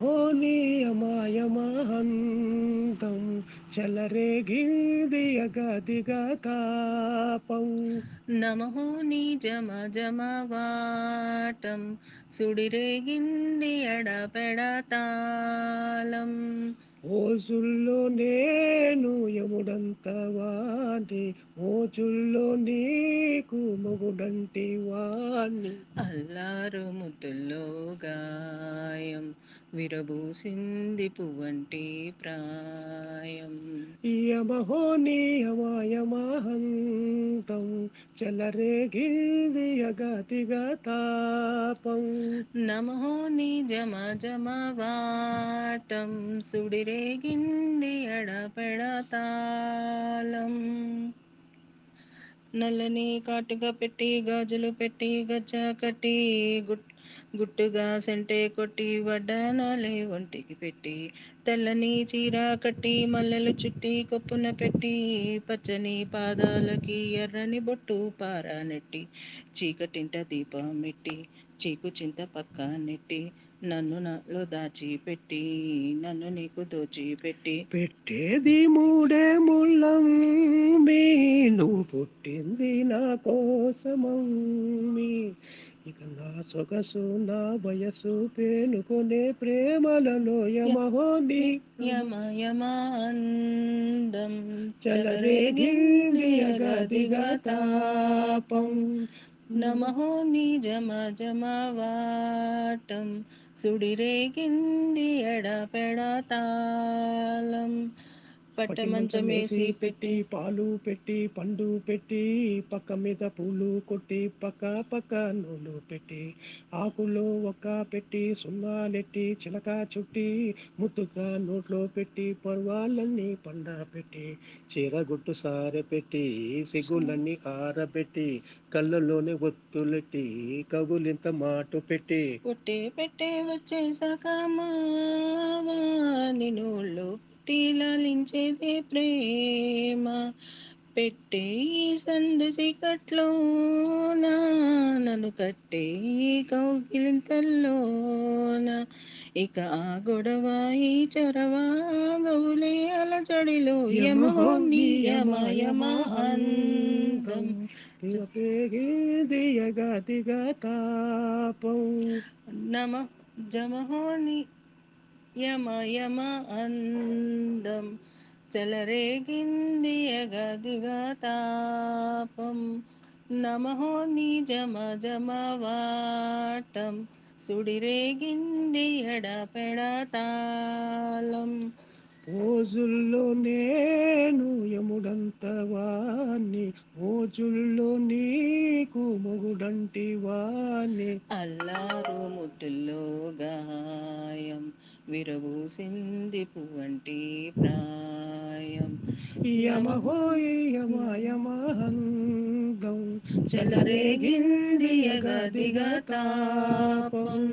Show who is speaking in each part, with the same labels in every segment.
Speaker 1: ఓనియమాయమాహంతం చెలరేగింది అగదిగా తాపం
Speaker 2: నమో నిజమజమవాటం సుడిరేగింది ఎడపెడతాళం
Speaker 1: మోజుల్లో నేను యముడంత వాణ్ణి మోజుల్లో నీకు మొగుడంటి వాణ్ణి.
Speaker 2: అల్లారు ముద్దుల్లో గాయం. విరబూసింది పువ్వంటి ప్రాయం.
Speaker 1: యమహోనియమాయమాహంతం చెలరేగింది అగతిగా తాపం.
Speaker 2: నమో నిజమజమవాటం సుడిరేగింది ఎడపెడతాళం నల్లని కాటుగా పెట్టి గాజులు పెట్టి గజ్జ కట్టి గుట్ గుట్టుగా సెంటే కొట్టి వడ్డానాలే ఒంటికి పెట్టి తెల్లని చీర కట్టి మల్లెలు చుట్టి కొప్పున పెట్టి పచ్చని పాదాలకి ఎర్రని బొట్టు పారానెట్టి చీకటింట దీపం ఎట్టి చీకు చింత పక్క నెట్టి నన్ను నాలో దాచి పెట్టి నన్ను నీకు దోచి పెట్టి.
Speaker 1: పెట్టేది మూడే ముళ్ళం మీ నువ్వు పుట్టింది నా కోసమీ సొగసు నా వయసు పేనుకొనే ప్రేమలలో యమహోని
Speaker 2: యమ యమాందం
Speaker 1: చెలరేగింది అగదిగా తాపం.
Speaker 2: నమో నిజమ జమవాటం సుడిరేగింది ఎడపెడతాళం పట్టమంచమేసి
Speaker 1: పెట్టి పాలు పెట్టి పండు పెట్టి పక్క మీద పూలు కొట్టి పక్క పక్క నూలు పెట్టి ఆకులో ఒక్క పెట్టి సున్నాలెట్టి చిలక చుట్టి ముద్దుగా నోట్లో పెట్టి పర్వాలన్నీ పండ పెట్టి చీరగుట్టు సారె పెట్టి సిగ్గులన్నీ ఆరబెట్టి కళ్ళలోనే ఒత్తులెట్టి కగులింత మాటు పెట్టి.
Speaker 2: పుట్టే పెట్టే వచ్చేసాక నిన్నుళ్ళు లాలించేదే ప్రేమ. పెట్టే సందు సందసి నన్ను కట్టే ఈ కౌగిలింతల్లోన. ఇక ఆ గొడవ ఈ చొరవ గౌలే అలచడిలో యమో నీ అంతం దియగతిగా అందం.
Speaker 1: తాపం
Speaker 2: నమ జమహోని యమ యమ అందం. చెలరేగింది ఎగదిగా తాపం. నమహో నీ జమ జమ వాటం సుడిరేగింది ఎడపెడతాళం
Speaker 1: మోజుల్లో నేను యముడంత వాణ్ణి మోజుల్లో నీకు మొగుడంటి వాణ్ణి
Speaker 2: అల్లారు ముద్దుల్లో గాయం. విరబూసింది పువ్వంటి ప్రాయం.
Speaker 1: యమహోయి యమయమహందం
Speaker 2: చెలరేగింది ఎగదిగా తాపం.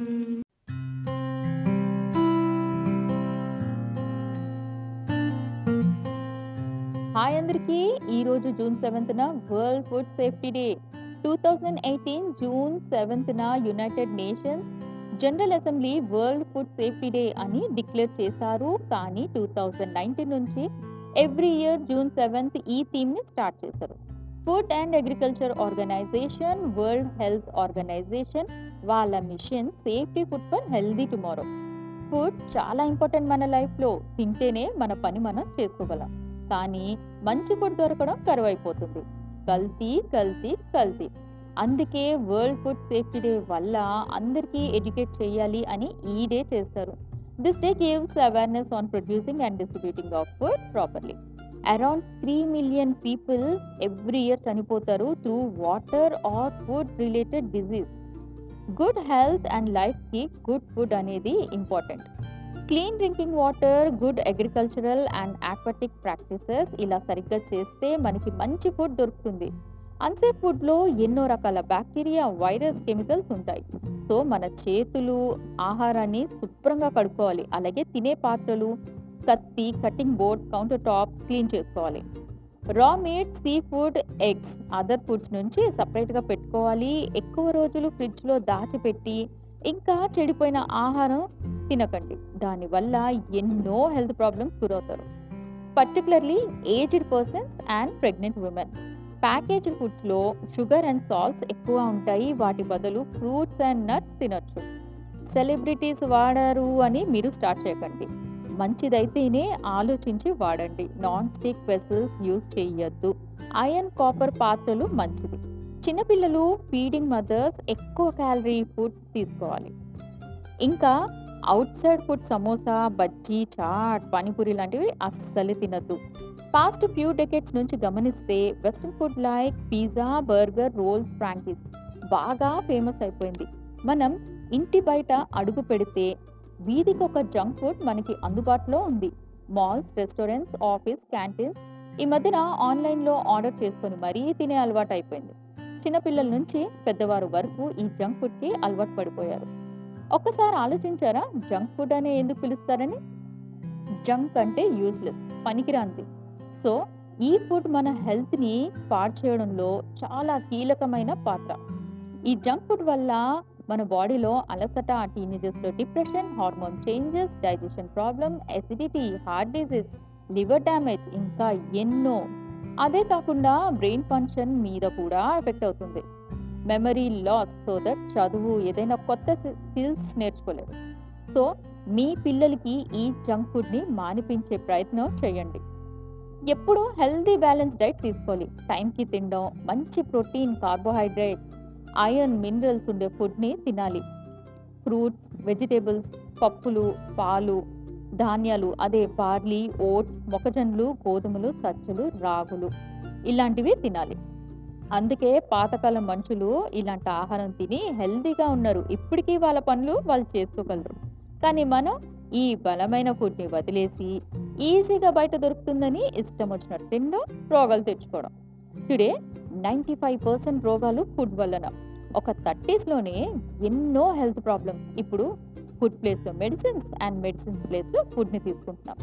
Speaker 3: హాయ్ అందరికీ ఈరోజు June సెవెంత్న world food safety day. Two thousand eighteen June సెవెంత్న united nations general assembly world food safety day అని డిక్లేర్ చేశారు. కానీ టూ థౌజండ్ నైన్టీన్ నుంచి ఎవ్రీ ఇయర్ జూన్ సెవెంత్ ఈ థీమ్ని స్టార్ట్ చేశారు. Food and agriculture organisation world health organisation వాళ్ళ mission safety food for healthy tomorrow. Food చాలా important మన లైఫ్లో. తింటేనే మన పని మనం చేసుకోగలం. కానీ మంచి ఫుడ్ దొరకడం కరువైపోతుంది. కల్తీ కల్తీ కల్తీ. అందుకే వరల్డ్ ఫుడ్ సేఫ్టీ డే వల్ల అందరికీ ఎడ్యుకేట్ చేయాలి అని ఈ డే చేస్తారు. This day gives awareness on producing and distributing of food properly. Around three million people every year చనిపోతారు through water or food related disease good health and లైఫ్కి good food అనేది important. Clean drinking water good agricultural and aquatic practices ఇలా సరిగ్గా చేస్తే మనకి మంచి food దొరుకుతుంది. Unsafe ఫుడ్లో ఎన్నో రకాల బ్యాక్టీరియా వైరస్ కెమికల్స్ ఉంటాయి. సో మన చేతులు ఆహారాన్ని శుభ్రంగా కడుక్కోవాలి. అలాగే తినే పాత్రలు కత్తి cutting boards counter tops clean చేసుకోవాలి. Raw meat seafood eggs other foods నుంచి సపరేట్గా పెట్టుకోవాలి. ఎక్కువ రోజులు ఫ్రిడ్జ్లో దాచిపెట్టి ఇంకా చెడిపోయిన ఆహారం తినకండి. దానివల్ల ఎన్నో హెల్త్ ప్రాబ్లమ్స్ గురవుతారు. Particularly aged persons and pregnant women. Package ఫుడ్స్లో sugar and salts ఎక్కువ ఉంటాయి. వాటి బదులు ఫ్రూట్స్ అండ్ నట్స్ తినొచ్చు. సెలబ్రిటీస్ వాడారు అని మీరు స్టార్ట్ చేయకండి. మంచిదైతేనే ఆలోచించి వాడండి. నాన్ స్టిక్ వెసల్స్ యూజ్ చేయొద్దు ఐరన్ కాపర్ పాత్రలు మంచిది. చిన్నపిల్లలు ఫీడింగ్ మదర్స్ ఎక్కువ క్యాలరీ ఫుడ్ తీసుకోవాలి. ఇంకా outside food samosa bajji chaat panipuri లాంటివి అస్సలు తినద్దు. పాస్ట్ ఫ్యూ డెకెట్స్ నుంచి గమనిస్తే western food like pizza burger rolls frankies బాగా ఫేమస్ అయిపోయింది. మనం ఇంటి బయట అడుగు పెడితే వీధికి ఒక జంక్ ఫుడ్ మనకి అందుబాటులో ఉంది. మాల్స్ రెస్టారెంట్స్ ఆఫీస్ క్యాంటీన్స్ ఈ మధ్యన ఆన్లైన్లో ఆర్డర్ చేసుకొని మరీ తినే అలవాటు అయిపోయింది. చిన్నపిల్లల నుంచి పెద్దవారు వరకు ఈ జంక్ ఫుడ్కి అలవాటు పడిపోయారు. ఒక్కసారి ఆలోచించారా జంక్ ఫుడ్ అనే ఎందుకు పిలుస్తారని? జంక్ అంటే యూస్లెస్ పనికిరాంది సో ఈ ఫుడ్ మన హెల్త్ని పాడు చేయడంలో చాలా కీలకమైన పాత్ర. ఈ జంక్ ఫుడ్ వల్ల మన బాడీలో అలసట టీనేజెస్లో depression hormone changes digestion problem acidity heart disease liver damage ఇంకా ఎన్నో. అదే కాకుండా బ్రెయిన్ ఫంక్షన్ మీద కూడా ఎఫెక్ట్ అవుతుంది. మెమరీ లాస్ సో దట్ చదువు ఏదైనా కొత్త స్కిల్స్ నేర్చుకోలేదు సో మీ పిల్లలకి ఈ జంక్ ఫుడ్ని మానిపించే ప్రయత్నం చేయండి. ఎప్పుడూ హెల్దీ బ్యాలెన్స్ డైట్ తీసుకోవాలి. టైంకి తినడం మంచి ప్రోటీన్ కార్బోహైడ్రేట్స్ ఐరన్ మినరల్స్ ఉండే ఫుడ్ని తినాలి. ఫ్రూట్స్ వెజిటేబుల్స్ పప్పులు పాలు ధాన్యాలు అదే బార్లీ ఓట్స్ మొక్కజొన్నలు గోధుమలు సజ్జలు రాగులు ఇలాంటివి తినాలి. అందుకే పాతకాలం మనుషులు ఇలాంటి ఆహారం తిని హెల్తీగా ఉన్నారు. ఇప్పటికీ వాళ్ళ పనులు వాళ్ళు చేసుకోగలరు. కానీ మనం ఈ బలమైన ఫుడ్ని వదిలేసి ఈజీగా బయట దొరుకుతుందని ఇష్టం వచ్చినట్టు తినడం రోగాలు తెచ్చుకోవడం. టుడే నైంటీ ఫైవ్ పర్సెంట్ రోగాలు ఫుడ్ వలన ఒక థర్టీస్లోనే ఎన్నో హెల్త్ ప్రాబ్లమ్స్. ఇప్పుడు ఫుడ్ ప్లేస్లో మెడిసిన్స్ అండ్ మెడిసిన్స్ ప్లేస్లో ఫుడ్ని తీసుకుంటున్నాం.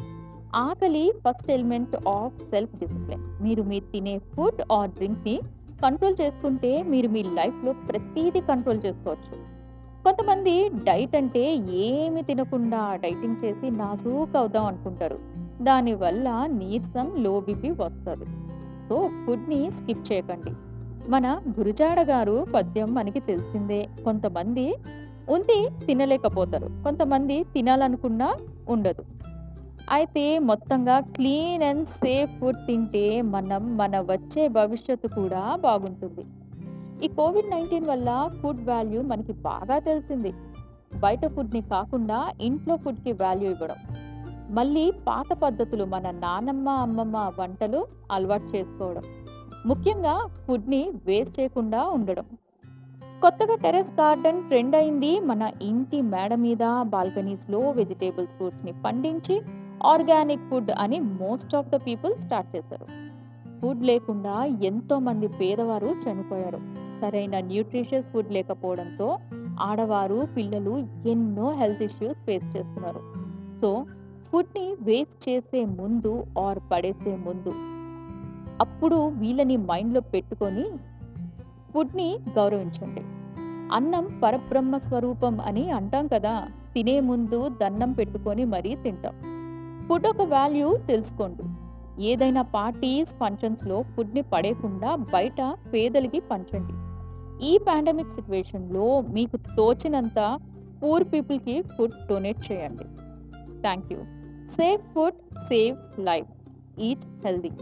Speaker 3: ఆకలి first element of self discipline. మీరు మీరు తినే ఫుడ్ ఆర్ డ్రింక్ని కంట్రోల్ చేసుకుంటే మీరు మీ లైఫ్లో ప్రతీది కంట్రోల్ చేసుకోవచ్చు. కొంతమంది డైట్ అంటే ఏమి తినకుండా డైటింగ్ చేసి నాజూక్ అవుదాం అనుకుంటారు. దానివల్ల నీరసం లో బీపీ వస్తుంది. సో ఫుడ్ని స్కిప్ చేయకండి. మన గురుజాడ గారు పద్యం మనకి తెలిసిందే. కొంతమంది ఉంది తినలేకపోతారు. కొంతమంది తినాలనుకున్నా ఉండదు. అయితే మొత్తంగా క్లీన్ అండ్ సేఫ్ ఫుడ్ తింటే మనం మన వచ్చే భవిష్యత్తు కూడా బాగుంటుంది. ఈ కోవిడ్ నైన్టీన్ వల్ల ఫుడ్ వాల్యూ మనకి బాగా తెలిసింది. బయట ఫుడ్ని కాకుండా ఇంట్లో ఫుడ్కి వాల్యూ ఇవ్వడం. మళ్ళీ పాత పద్ధతులు మన నానమ్మ అమ్మమ్మ వంటలు అలవాటు చేసుకోవడం. ముఖ్యంగా ఫుడ్ని వేస్ట్ చేయకుండా ఉండడం. కొత్తగా టెరెస్ గార్డెన్ ట్రెండ్ అయింది. మన ఇంటి మేడ మీద బాల్కనీస్లో వెజిటేబుల్స్ ఫ్రూట్స్ని పండించి ఆర్గానిక్ ఫుడ్ అని most of the people start చేశారు. ఫుడ్ లేకుండా ఎంతో మంది పేదవారు చనిపోయారు. సరైన న్యూట్రిషియస్ ఫుడ్ లేకపోవడంతో ఆడవారు పిల్లలు ఎన్నో హెల్త్ ఇష్యూస్ ఫేస్ చేస్తున్నారు. సో ఫుడ్ని వేస్ట్ చేసే ముందు ఆర్ పడేసే ముందు అప్పుడు వీళ్ళని మైండ్లో పెట్టుకొని ఫుడ్ని గౌరవించండి. అన్నం పరబ్రహ్మ స్వరూపం అని అంటాం కదా తినే ముందు దండం పెట్టుకొని మరీ తింటాం. ఫుడ్ ఒక వాల్యూ తెలుసుకోండి. ఏదైనా పార్టీస్ ఫంక్షన్స్లో ఫుడ్ని పడేయకుండా బయట పేదలకి పంచండి. ఈ పాండమిక్ సిచ్యువేషన్లో మీకు తోచినంత పూర్ పీపుల్కి ఫుడ్ డొనేట్ చేయండి. Thank you safe food safe life eat healthy